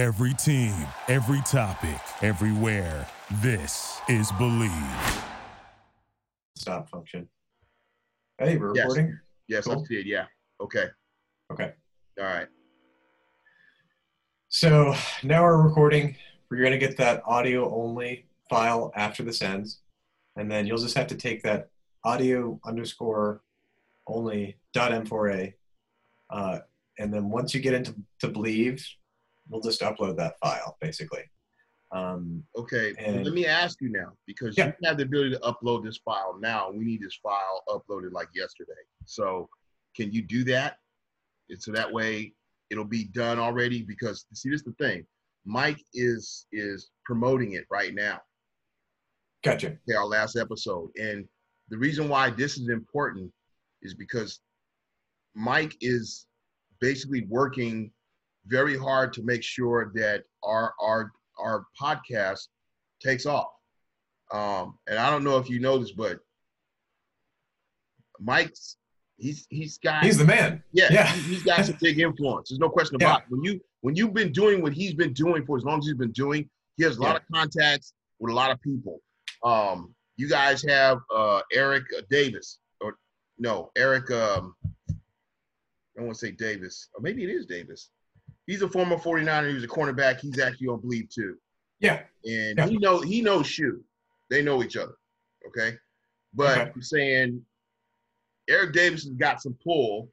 Every team, every topic, everywhere. This is Bleav. stop function. Hey, we're Yes. recording. Yes, I Cool. did. Yeah. Okay. Okay. All right. So now we're recording. We're gonna get that audio only file after this ends, and then you'll just have to take that audio underscore only dot m4a, uh, and then once you get into to Bleav, we'll just upload that file basically. Um, Okay. And- let me ask you now, because Yeah. you have the ability to upload this file now. We need this file uploaded like yesterday. So, can you do that? And so that way it'll be done already. Because see, this is the thing. Mike is is promoting it right now. gotcha. Okay, our last episode, and the reason why this is important is because Mike is basically working very hard to make sure that our our our podcast takes off. Um, and I don't know if you know this, but Mike's he's he's got He's the man. yeah, yeah. he- he's got some big influence. There's no question Yeah. about it. When you when you've been doing what he's been doing for as long as he's been doing, he has a lot Yeah. of contacts with a lot of people. Um, you guys have uh, Eric uh, Davis, or no, Eric. Um, I don't want to say Davis, or maybe it is Davis. He's a former 49er. He was a cornerback. He's actually on Bleav too, Yeah. and Yeah. he know he knows Shoe. They know each other. Okay, but Okay. I'm saying Eric Davis has got some pull,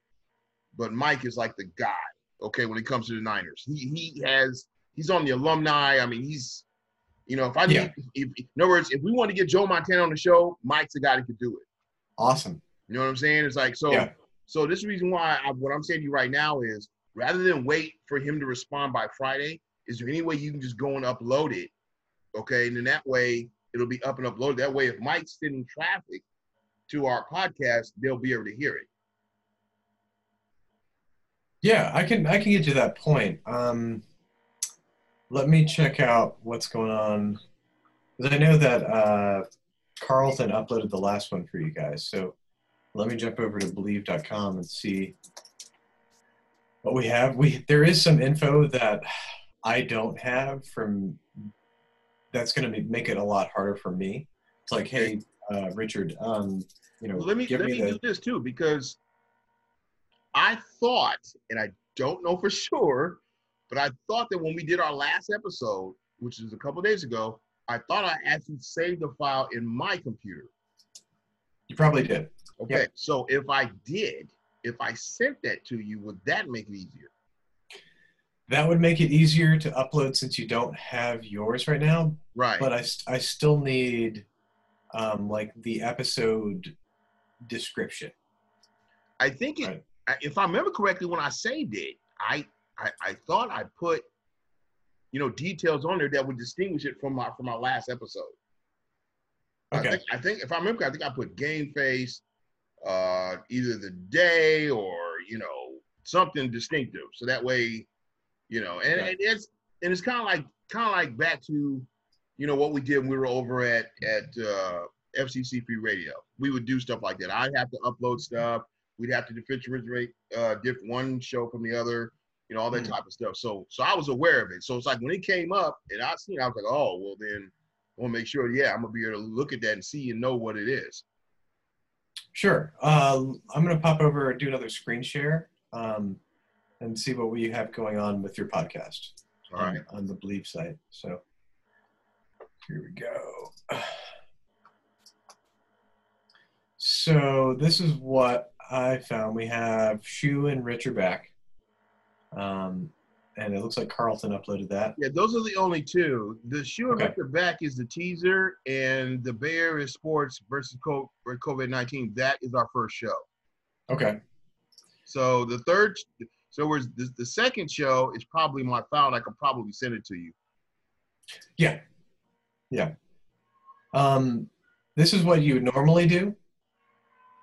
but Mike is like the guy. Okay, when it comes to the Niners, he he has he's on the alumni. I mean, he's you know if I need, if, if- in other words, if we want to get Joe Montana on the show, Mike's the guy that could do it. Awesome. You know what I'm saying? It's like so. Yeah. So this is the reason why I, what I'm saying to you right now is rather than wait for him to respond by Friday, is there any way you can just go and upload it? Okay, and then that way it'll be up and uploaded. That way, if Mike's sending traffic to our podcast, they'll be able to hear it. Yeah, I can I can get to that point. Um, let me check out what's going on because I know that uh, Carlton uploaded the last one for you guys. So let me jump over to Bleav.com and see what we have. We there is some info that I don't have from. That's going to make it a lot harder for me. It's like, hey, uh, Richard, um, you know, Well, let me let me me the do this too because I thought, and I don't know for sure, but I thought that when we did our last episode, which is a couple days ago, I thought I actually saved the file in my computer. you probably did. Okay, Yeah. so if I did, if I sent that to you, would that make it easier? That would make it easier to upload since you don't have yours right now. Right. But I, I still need um, like the episode description. I think it, Right. I, if I remember correctly, when I saved it, I, I I thought I put, you know, details on there that would distinguish it from my from my last episode. I Okay. think, I think if I remember, I think I put game face, uh, either the day or you know something distinctive, so that way, you know, and, Right. and it's and it's kind of like kind of like back to, you know, what we did when we were over at at uh, FCC Radio. We would do stuff like that. I'd have to upload stuff. We'd have to differentiate uh, diff one show from the other, you know, all that Hmm. type of stuff. So so I was aware of it. So it's like when it came up and I seen, it, I was like, oh well, then I want to make sure, yeah, I'm gonna be able to look at that and see and know what it is. Sure. Uh, I'm going to pop over and do another screen share um, and see what we have going on with your podcast All right. on, the Bleav site. So here we go. So this is what I found. We have Shu and Rich are back. Um, and it looks like Carlton uploaded that. Yeah, those are the only two. The shoe and Okay. Victor back is the teaser, and the Bay Area Sports versus COVID nineteen. That is our first show. Okay. So the third, so the, the second show is probably my file. I could probably send it to you. Yeah. Yeah. Um, this is what you would normally do.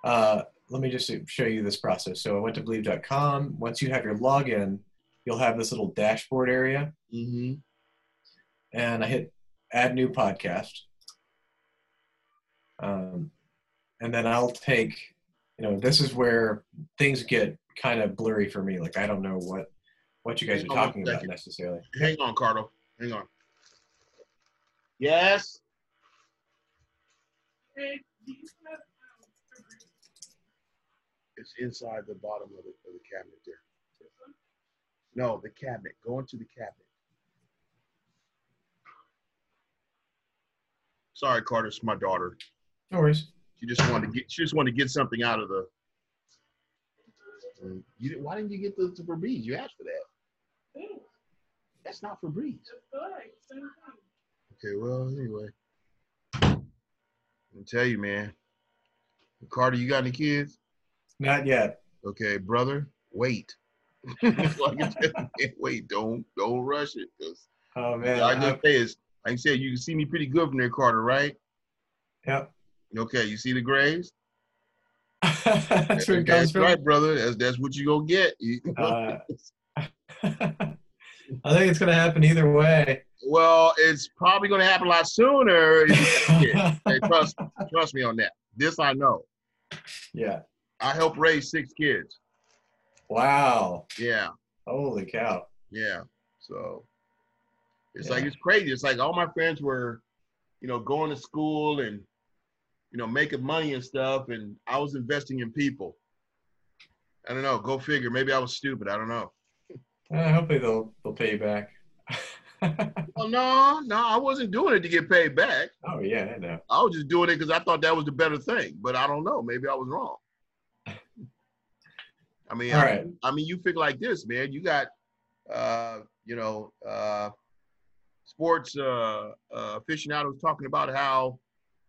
Uh, let me just show you this process. So I went to bleav.com. Once you have your login, you'll have this little dashboard area, Mm-hmm. and I hit add new podcast. Um, and then I'll take, you know, this is where things get kind of blurry for me. Like I don't know what what you guys Hang are talking about necessarily. Hang on, Cardo. Hang on. Yes. It's inside the bottom of the, of the cabinet there. No, the cabinet. Go into the cabinet. Sorry, Carter. It's my daughter. No worries. She just wanted to get. She just wanted to get something out of the. Mm, You didn't, why didn't you get the, the Febreze? You asked for that. That's not Febreze. Okay, well, anyway. I'll tell you, man. Carter, you got any kids? Not yet. Okay, brother, wait. That's all I can tell you, man. wait, don't don't rush it. 'cause Oh man. I can say is, like I said, you can see me pretty good from there, Carter, right? Yep. Okay, you see the grays? That's That's from. right, brother. That's that's what you gonna get. Uh, I think it's gonna happen either way. well, it's probably gonna happen a lot sooner. if you get kids. hey, trust trust me on that. This I know. yeah. I helped raise six kids. Wow. Yeah. Holy cow. Yeah. So it's Yeah. like it's crazy. It's like all my friends were, you know, going to school and you know making money and stuff, and I was investing in people. I don't know. Go figure. Maybe I was stupid. I don't know. Uh, hopefully they'll they'll pay you back. Well, no, no, I wasn't doing it to get paid back. oh yeah, I know. I was just doing it because I thought that was the better thing. But I don't know. Maybe I was wrong. I mean, I, right. I mean, you figure like this, man. You got, uh, you know, uh, sports uh, uh, aficionados talking about how,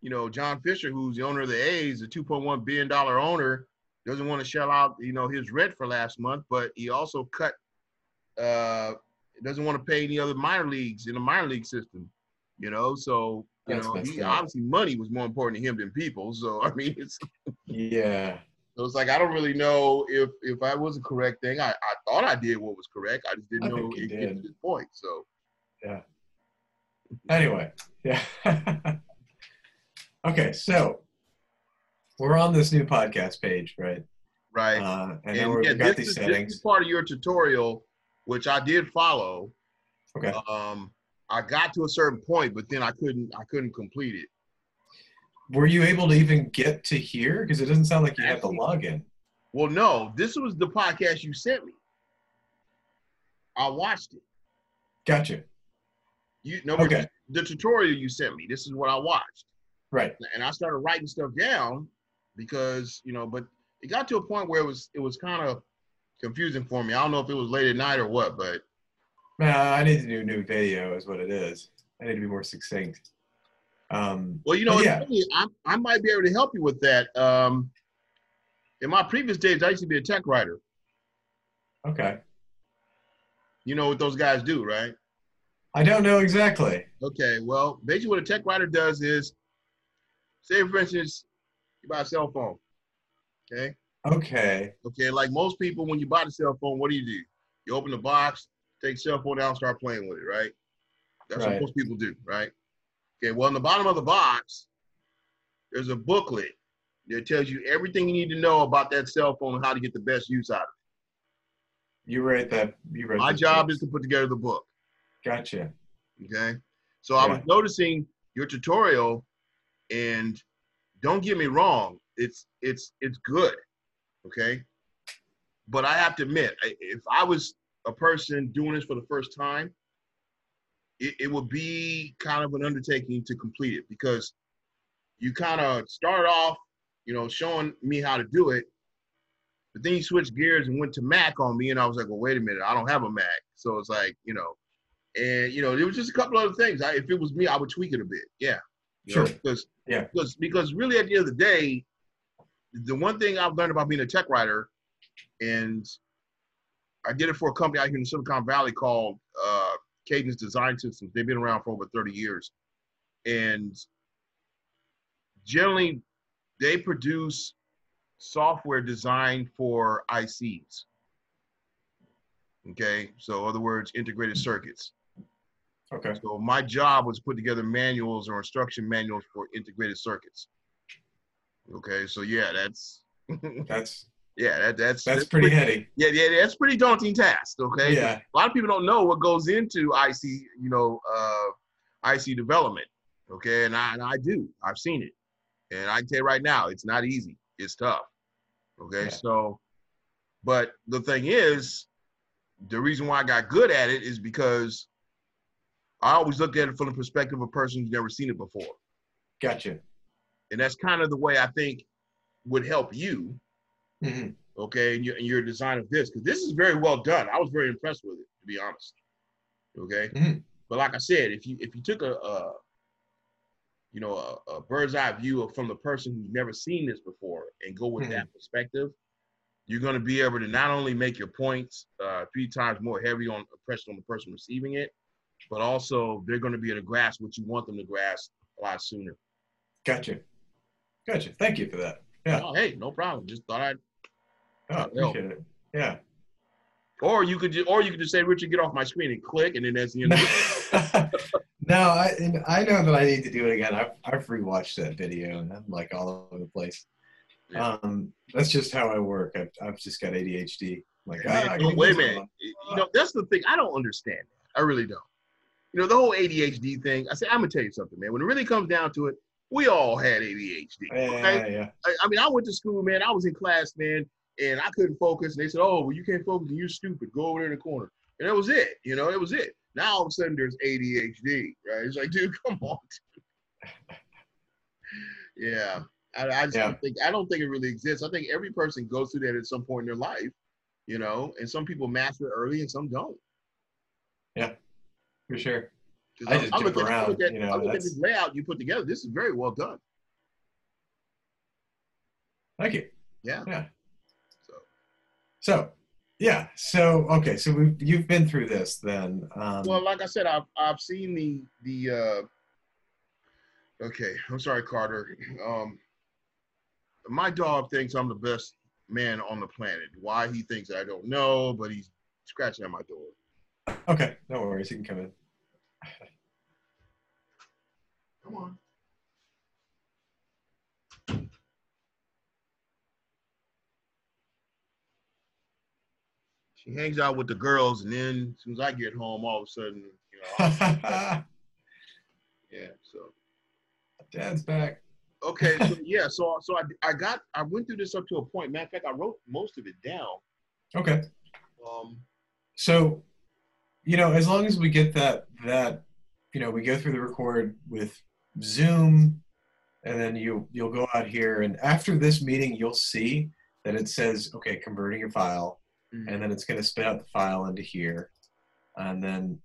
you know, John Fisher, who's the owner of the A's, a 2.1 billion dollar owner, doesn't want to shell out, you know, his rent for last month, but he also cut, uh, doesn't want to pay any other minor leagues in the minor league system, you know. So, you That's know, he, obviously money was more important to him than people. So, I mean, it's Yeah. So it's like I don't really know if if I was a correct thing. I, I thought I did what was correct. I just didn't I know it get to this point. So yeah. Anyway, yeah. okay, so we're on this new podcast page, right? right. Uh, and, and yeah, got this these is, this is part of your tutorial, which I did follow. Okay. Um, I got to a certain point, but then I couldn't I couldn't complete it. Were you able to even get to here? Because it doesn't sound like you had the login. Well, no, this was the podcast you sent me. I watched it. Gotcha. You know Okay. the tutorial you sent me. This is what I watched. Right. and I started writing stuff down because you know, but it got to a point where it was it was kind of confusing for me. I don't know if it was late at night or what, but Man, I need to do a new video, is what it is. I need to be more succinct. Um, well, you know, yeah. funny, I I might be able to help you with that. Um, in my previous days, I used to be a tech writer. okay. You know what those guys do, right? I don't know exactly. Okay, well, basically what a tech writer does is, say for instance, you buy a cell phone. Okay. Okay. Okay, like most people, when you buy the cell phone, what do you do? You open the box, take cell phone out, start playing with it, right? That's Right. what most people do, right? Okay, well, in the bottom of the box, there's a booklet that tells you everything you need to know about that cell phone and how to get the best use out of it. You read that. You read My job book. is to put together the book, Gotcha. okay? So I was noticing your tutorial, and don't get me wrong, it's it's it's good, okay? But I have to admit, if I was a person doing this for the first time, it, it would be kind of an undertaking to complete it because you kind of start off, you know, showing me how to do it, but then you switch gears and went to Mac on me, and I was like, well, wait a minute, I don't have a Mac, so it's like, you know, and you know, there was just a couple other things. I, if it was me, I would tweak it a bit, yeah, know, Sure. because Yeah. because because really at the end of the day, the one thing I've learned about being a tech writer, and I did it for a company out here in Silicon Valley called uh, Cadence Design Systems. They've been around for over 30 years, and generally they produce software designed for ICs. Okay, so in other words, integrated circuits. Okay. So my job was put together manuals or instruction manuals for integrated circuits. Okay, so yeah, that's That's Yeah, that, that's That's pretty heady. Yeah, yeah, that's pretty daunting task. Okay. Yeah. A lot of people don't know what goes into IC, you know, uh, IC development. Okay, and I and I do. I've seen it, and I can tell you right now, it's not easy. It's tough. Okay, Yeah. so, but the thing is, the reason why I got good at it is because I always looked at it from the perspective of a person who's never seen it before, Gotcha. and that's kind of the way I think would help you hmm okay, and your, and your design of this, because this is very well done. I was very impressed with it, to be honest. Okay, Mhm. but like I said, if you if you took a, a you know a, a bird's eye view of from the person who's never seen this before and go with that perspective, you're going to be able to not only make your points uh, three times more heavy on pressure on the person receiving it, but also they're going to be able to grasp what you want them to grasp a lot sooner. Gotcha. Gotcha. Thank you for that. Yeah. Oh, hey, no problem. Just thought I'd Oh, Yeah. appreciate it. Yeah. Or you could just, or you could just say, Richard, get off my screen and click, and then that's the end. of it. no, I and I know that I need to do it again. I've I've rewatched that video and I'm like all over the place. Yeah. Um, that's just how I work. I've I've just got ADHD. Like, Man, I don't- wait a minute. You know, that's the thing. I don't understand. I really don't. You know, the whole ADHD thing. I say, I'm gonna tell you something, man. When it really comes down to it, we all had ADHD. Yeah, Okay. yeah. I, I mean, I went to school, man. I was in class, man, and I couldn't focus. And they said, "Oh, well, you can't focus. You're stupid. Go over there in the corner." And that was it. You know, that was it. Now all of a sudden there's ADHD, right? It's like, dude, come on. yeah, I, I just Yeah. don't think I don't think it really exists. I think every person goes through that at some point in their life, you know, and some people master it early and some don't. Yeah, for sure. I just look jump at- around, look at, you know, I look at this layout you put together. This is very well done. Thank you. Yeah. Yeah. So So, yeah. So, okay. So we've you've been through this then. Um, Well, like I said, I've I've seen the the. uh Okay, I'm sorry, Carter. Um, my dog thinks I'm the best man on the planet. Why he thinks I don't know, but he's scratching at my door. okay. No worries. He can come in. Come on. She hangs out with the girls, and then as soon as I get home, all of a sudden, you know, yeah. So Dad's back. okay, so yeah, so so I I got I went through this up to a point. Matter of fact, I wrote most of it down. Okay. Um, So, you know, as long as we get that that you know, we go through the record with Zoom and then you you'll go out here and after this meeting you'll see that it says okay, converting your file and then it's going to spit out the file into here. And then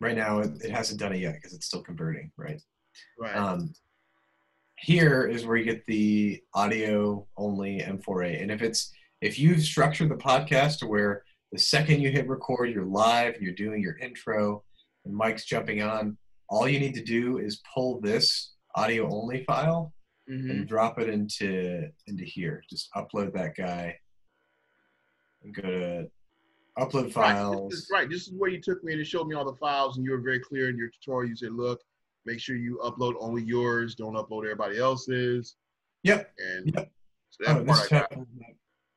right now it, it hasn't done it yet because it's still converting, right? right. Um, here is where you get the audio only M4A. And if it's if you've structured the podcast to where the second you hit record, you're live and you're doing your intro and Mike's jumping on, all you need to do is pull this audio only file Mhm. and drop it into into here. Just upload that guy and go to upload Right, files. this is, right. This is where you took me and it showed me all the files, and you were very clear in your tutorial. You said, "Look, make sure you upload only yours. Don't upload everybody else's." Yep. And Yep. so that Oh, this I is not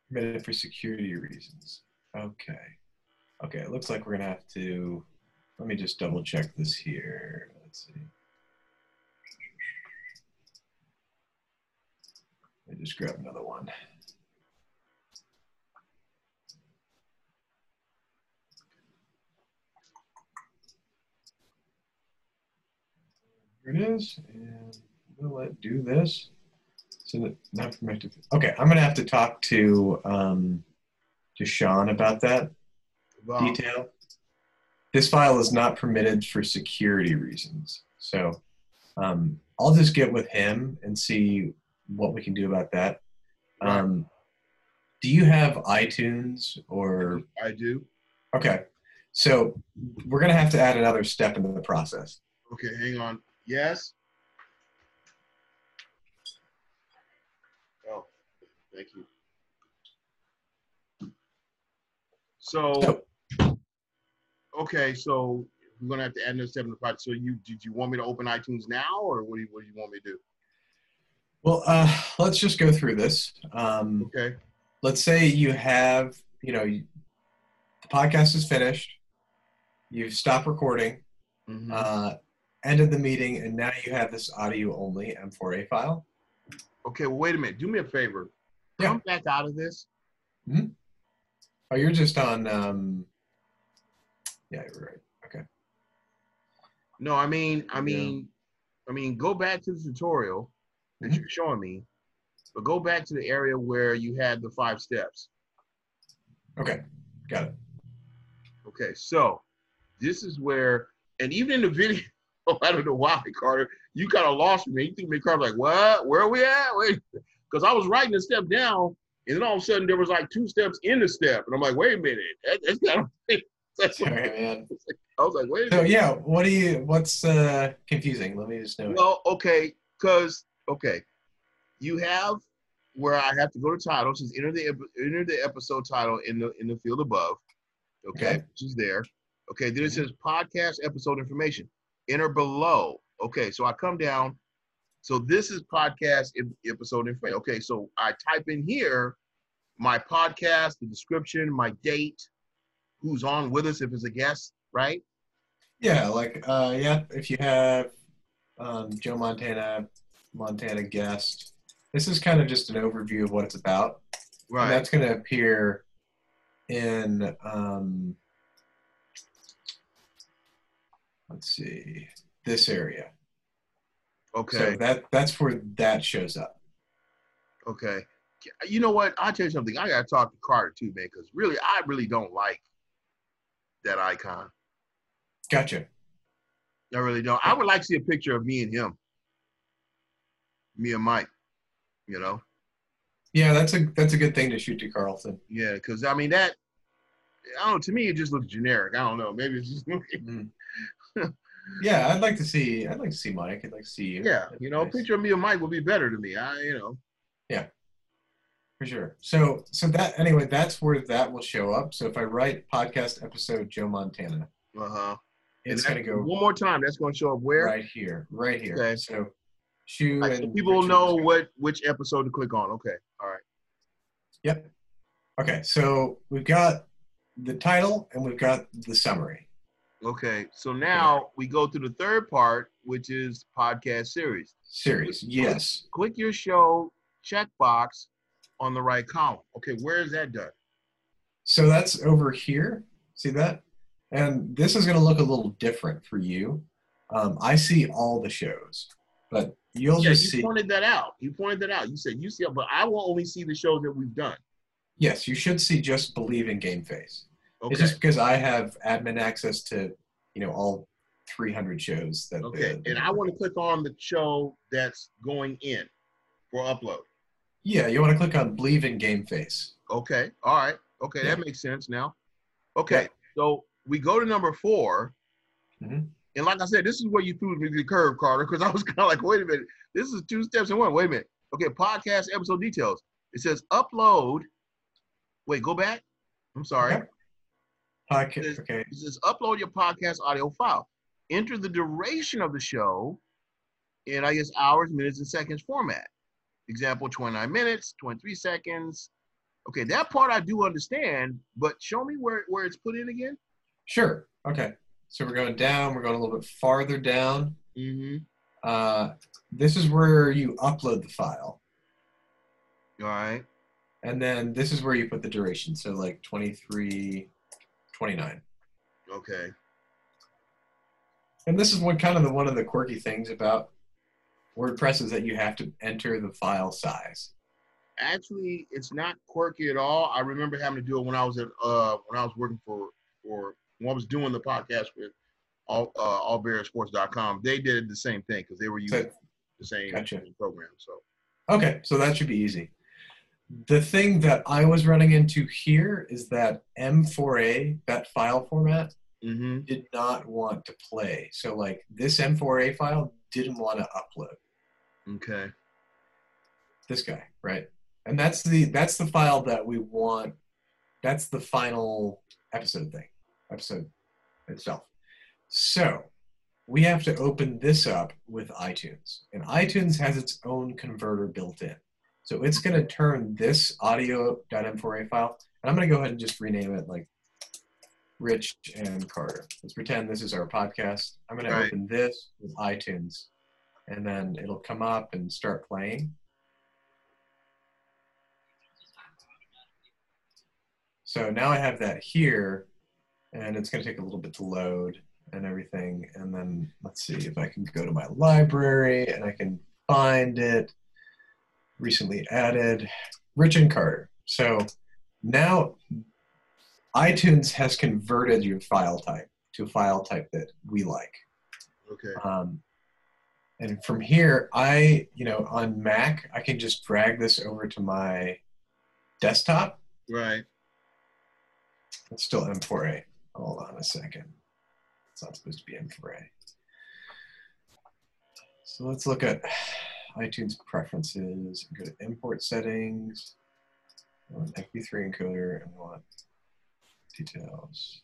permitted for security reasons. Okay. Okay, it looks like we're gonna have to. Let me just double check this here. Let's see. Let me just grab another one. Here it is, and we'll let do this. So that not permitted. Okay, I'm gonna have to talk to um, to Sean about that Wow. detail. This file is not permitted for security reasons. So um, I'll just get with him and see what we can do about that. Um, do you have iTunes or I do. okay? So we're gonna have to add another step into the process. Okay, hang on. Yes. Oh, thank you. So, So okay, so we're gonna have to add another step in the project. So, you did you want me to open iTunes now, or what do you what do you want me to do? well, uh, let's just go through this. Um, Okay. let's say you have, you know, you, the podcast is finished, you've stopped recording, Mhm. uh, ended the meeting, and now you have this audio only M4A file. okay, well, wait a minute. Do me a favor. Yeah. Come back out of this. Oh, you're just on. Um, yeah, you're right. Okay. No, I mean, I Yeah. mean, I mean, go back to the tutorial that Mhm. you're showing me, but go back to the area where you had the five steps. Okay. Got it. Okay, so this is where, and even in the video, I don't know why, Carter, you kind of lost me. You think me, Carter, like, what? Where are we at? Wait, because I was writing the step down, and then all of a sudden there was like two steps in the step, and I'm like, wait a minute, that, that's kind of. Sorry, man. I was like, wait a So minute. yeah, what do you? What's uh, confusing? Let me just know. Well, okay, because okay, you have where I have to go to title, says enter the enter the episode title in the in the field above. Okay, Okay. which is there. Okay, then it says podcast episode information. Enter below. Okay, so I come down. So this is podcast episode information. Okay, so I type in here my podcast, the description, my date, who's on with us if it's a guest, right? Yeah, like uh, yeah, if you have um, Joe Montana, Montana guest, this is kind of just an overview of what it's about. Right. And that's going to appear in um, let's see this area. okay. So that that's where that shows up. Okay. You know what? I'll tell you something. I gotta talk to Carter too, man, because really, I really don't like that icon. Gotcha. I really don't. I would like to see a picture of me and him. Me and Mike. You know? Yeah, that's a that's a good thing to shoot to Carlton. Yeah, because I mean that I don't know, to me it just looks generic. I don't know. Maybe it's just Mm. yeah, I'd like to see I'd like to see Mike. I'd like to see you. Yeah, you know, a picture of me and Mike would be better to me. I you know. For sure. So so that anyway, that's where that will show up. So if I write podcast episode Joe Montana, Uh-huh. it's gonna go one more time, that's gonna show up where? right here. Right here. Okay. So shoe Like, so people will know what which episode to click on. Okay. All right. Yep. Okay, so we've got the title and we've got the summary. Okay. So now we go to the third part, which is podcast series. Series. Yes. click your show checkbox on the right column. Okay, where is that done? So that's over here. See that? And this is going to look a little different for you. Um, I see all the shows, but you'll yeah, you just see. pointed that out. You pointed that out. You said you see, but I will only see the shows that we've done. Yes, you should see just Bleav in Game Face. Okay. It's just because I have admin access to, you know, all 300 shows that. okay. the- And I want to click on the show that's going in for upload. Yeah, you want to click on Bleav in Game Face. Okay. All right. Okay, that makes sense now. Okay. So we go to number 4 Mhm. And like I said, this is where you threw me the curve, Carter, because I was kind of like, wait a minute, this is two steps in one. Wait a minute. Okay, podcast episode details. It says upload. Wait, go back. I'm sorry. Okay. Podcast. Is- Okay. It says upload your podcast audio file. Enter the duration of the show in, I guess, hours, minutes, and seconds format. Example 29 minutes, 23 seconds. Okay, that part I do understand, but show me where, where it's put in again. Sure. Okay. So we're going down. We're going a little bit farther down. Mm-hmm. Uh, this is where you upload the file. All right. And then this is where you put the duration. So like 23, 29. Okay. And this is one kind of the one of the quirky things about WordPress is that you have to enter the file size. Actually, it's not quirky at all. I remember having to do it when I was at uh when I was working for for when I was doing the podcast with all uh allbearsports.com. They did the same thing because they were using So- the same Gotcha. program. So Okay, so that should be easy. The thing that I was running into here is that M4A, that file format, mm-hmm. did not want to play. So like this M4A file didn't want to upload. Okay. This guy, right? And that's the that's the file that we want. That's the final episode thing, episode itself. So we have to open this up with iTunes, and iTunes has its own converter built in. So it's going to turn this audio.m4a file, and I'm going to go ahead and just rename it like Rich and Carter. Let's pretend this is our podcast. I'm going Right. to open this with iTunes, and then it'll come up and start playing. So now I have that here, and it's going to take a little bit to load and everything. And then let's see if I can go to my library and I can find it. Recently added Rich and Carter. So now iTunes has converted your file type to a file type that we like. Okay. Um, and from here, I, you know, on Mac, I can just drag this over to my desktop. Right. It's still M4A. Hold on a second. It's not supposed to be M4A. So let's look at iTunes preferences. Go to import settings. I want MP3 encoder and want details.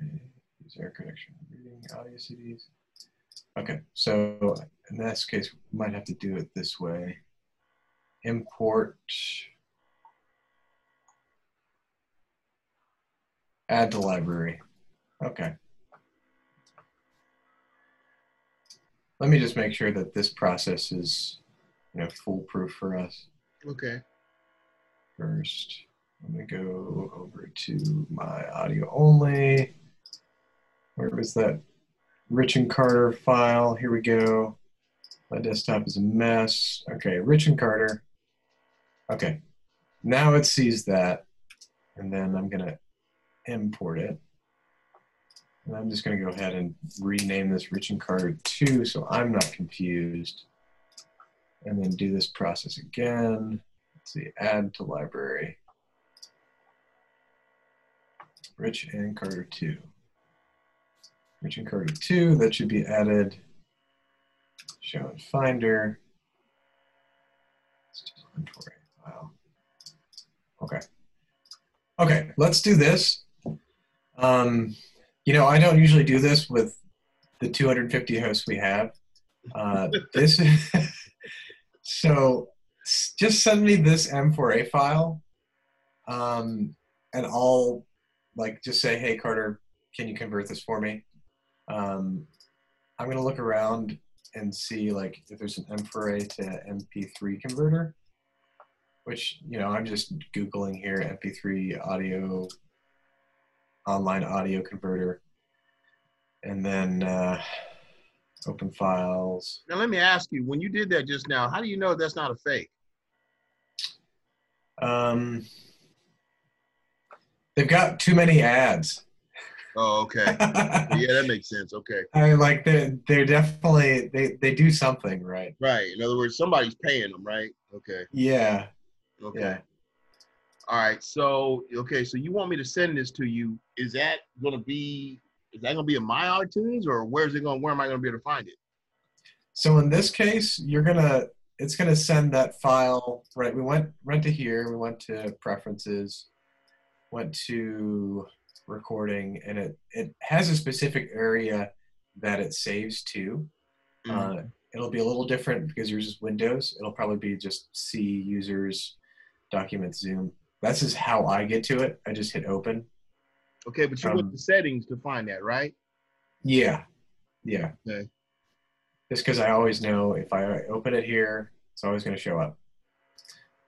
Okay. Use air connection. Reading audio CDs. Okay, so in this case, we might have to do it this way. Import Add to library. Okay. Let me just make sure that this process is, you know, foolproof for us. Okay. First, I'm gonna go over to my audio only. Where was that Rich and Carter file? Here we go. My desktop is a mess. Okay, Rich and Carter. Okay, now it sees that, and then I'm gonna import it. And I'm just going to go ahead and rename this Rich and Carter 2 so I'm not confused. And then do this process again. Let's see, add to library. Rich and Carter 2. Rich and Carter 2, that should be added. Show in Finder. Inventory file. Okay. Okay, let's do this. Um, you know, I don't usually do this with the 250 hosts we have. Uh, this is, so just send me this M4A file, um, and I'll like just say, "Hey Carter, can you convert this for me?" Um, I'm gonna look around and see like if there's an M4A to MP3 converter, which you know I'm just googling here MP3 audio online audio converter, and then uh, open files. Now let me ask you, when you did that just now, how do you know that's not a fake? Um, they've got too many ads. Oh, okay. yeah, that makes sense. Okay. I mean, like they're they're definitely they they do something right. Right. In other words, somebody's paying them, right? Okay. Yeah, Okay. yeah. All right. So, okay. So you want me to send this to you? Is that going to be? Is that going to be in my iTunes, or where's it going? Where am I going to be able to find it? So in this case, you're gonna it's gonna send that file right. We went went to here. We went to preferences, went to recording, and it it has a specific area that it saves to. Mhm. Uh, it'll be a little different because yours is Windows. It'll probably be just C users, documents, Zoom. That's just how I get to it. I just hit open. okay, but you um, went to settings to find that, right? Yeah, yeah. Okay. Just because I always know if I open it here, it's always going to show up,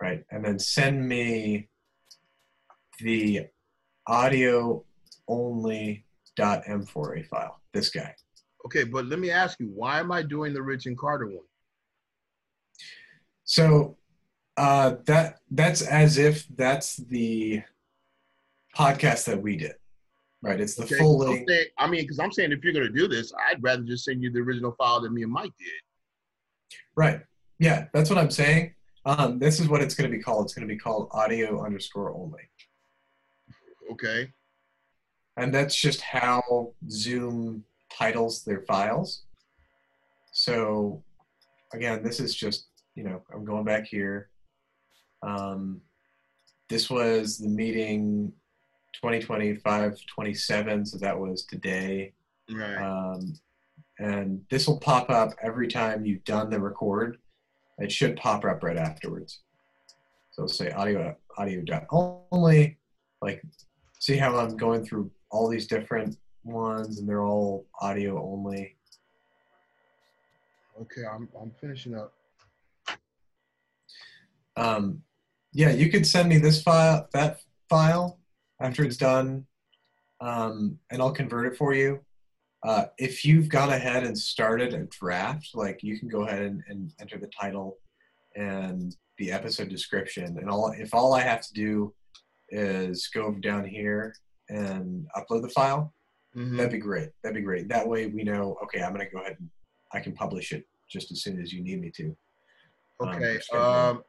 right? And then send me the audio only .m4a file. This guy. Okay, but let me ask you, why am I doing the Rich and Carter one? So uh, that that's as if that's the podcast that we did, right? It's the Okay, full saying- I mean, because I'm saying if you're going to do this, I'd rather just send you the original file that me and Mike did. Right. Yeah, that's what I'm saying. Um, this is what it's going to be called. It's going to be called audio underscore only. Okay. And that's just how Zoom titles their files. So, again, this is just, you know, I'm going back here. Um, this was the meeting 2025 27, so that was today. Right. Um, and this will pop up every time you've done the record. it should pop up right afterwards. So say audio audio dot only. Like, see how I'm going through all these different ones, and they're all audio only. Okay, I'm I'm finishing up. Um, yeah, you could send me this file, that file, after it's done, um, and I'll convert it for you. Uh, if you've gone ahead and started a draft, like you can go ahead and, and enter the title and the episode description, and all. If all I have to do is go down here and upload the file, Mhm. that'd be great. That'd be great. That way we know. Okay, I'm gonna go ahead and I can publish it just as soon as you need me to. um, Okay. Um,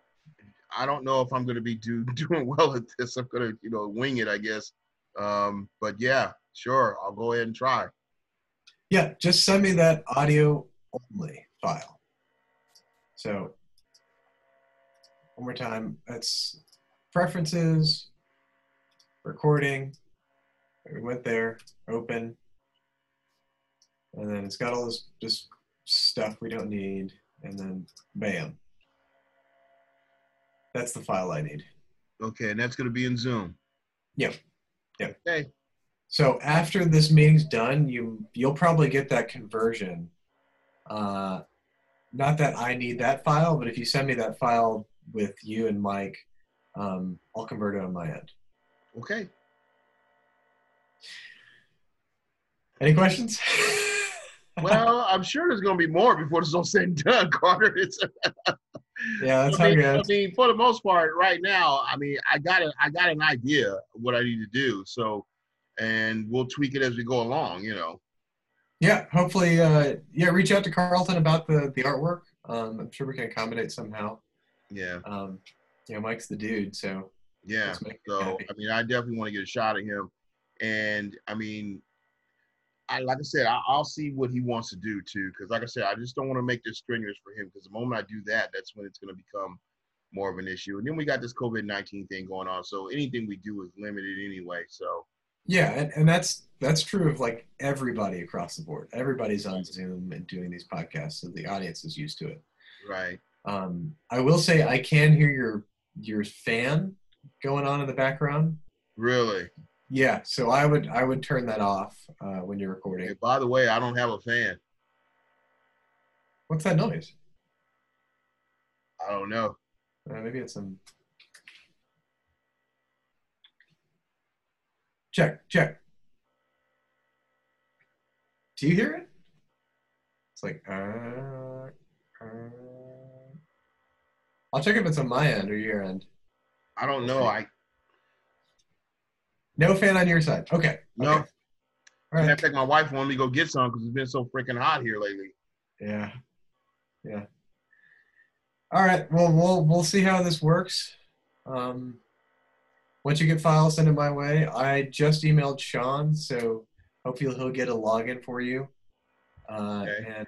I don't know if I'm going to be do, doing well at this. I'm going to, you know, wing it, I guess. Um, but yeah, sure. I'll go ahead and try. Yeah, just send me that audio only file. So, one more time, that's preferences, recording. We went there, open, and then it's got all this just stuff we don't need, and then bam. That's the file I need. Okay, and that's going to be in Zoom. Yep. Yep. Okay. So after this meeting's done, you you'll probably get that conversion. Uh, not that I need that file, but if you send me that file with you and Mike, um, I'll convert it on my end. Okay. Any questions? Well, I'm sure there's going to be more before this is all said and done, Carter. It's, yeah, that's I how it mean, I mean, for the most part, right now, I mean, I got a, I got an idea of what I need to do. So, and we'll tweak it as we go along. You know. Yeah, hopefully, uh, yeah, reach out to Carlton about the the artwork. Um, I'm sure we can accommodate somehow. Yeah. Um, you know, Mike's the dude, so Yeah. let's make it So. I mean, I definitely want to get a shot at him, and I mean, I like I said, I, I'll see what he wants to do too, because like I said, I just don't want to make this strenuous for him, because the moment I do that, that's when it's going to become more of an issue. And then we got this COVID nineteen thing going on, so anything we do is limited anyway. So Yeah, and, and that's that's true of like everybody across the board. Everybody's on Zoom and doing these podcasts, so the audience is used to it. right, Um, I will say I can hear your your fan going on in the background. really. Yeah, so I would I would turn that off uh, when you're recording. Hey, by the way, I don't have a fan. What's that noise? I don't know. Uh, maybe it's some. Check check. Do you hear it? It's like uh, uh. I'll check if it's on my end or your end. I don't know. I No fan on your side. Okay. no. Okay. All right. of my wife wanted me to go get some because it's been so freaking hot here lately. Yeah. Yeah. All right. Well, we'll we'll see how this works. Um, once you get files, send it my way. I just emailed Sean, so hopefully he'll get a login for you. Uh, Okay. And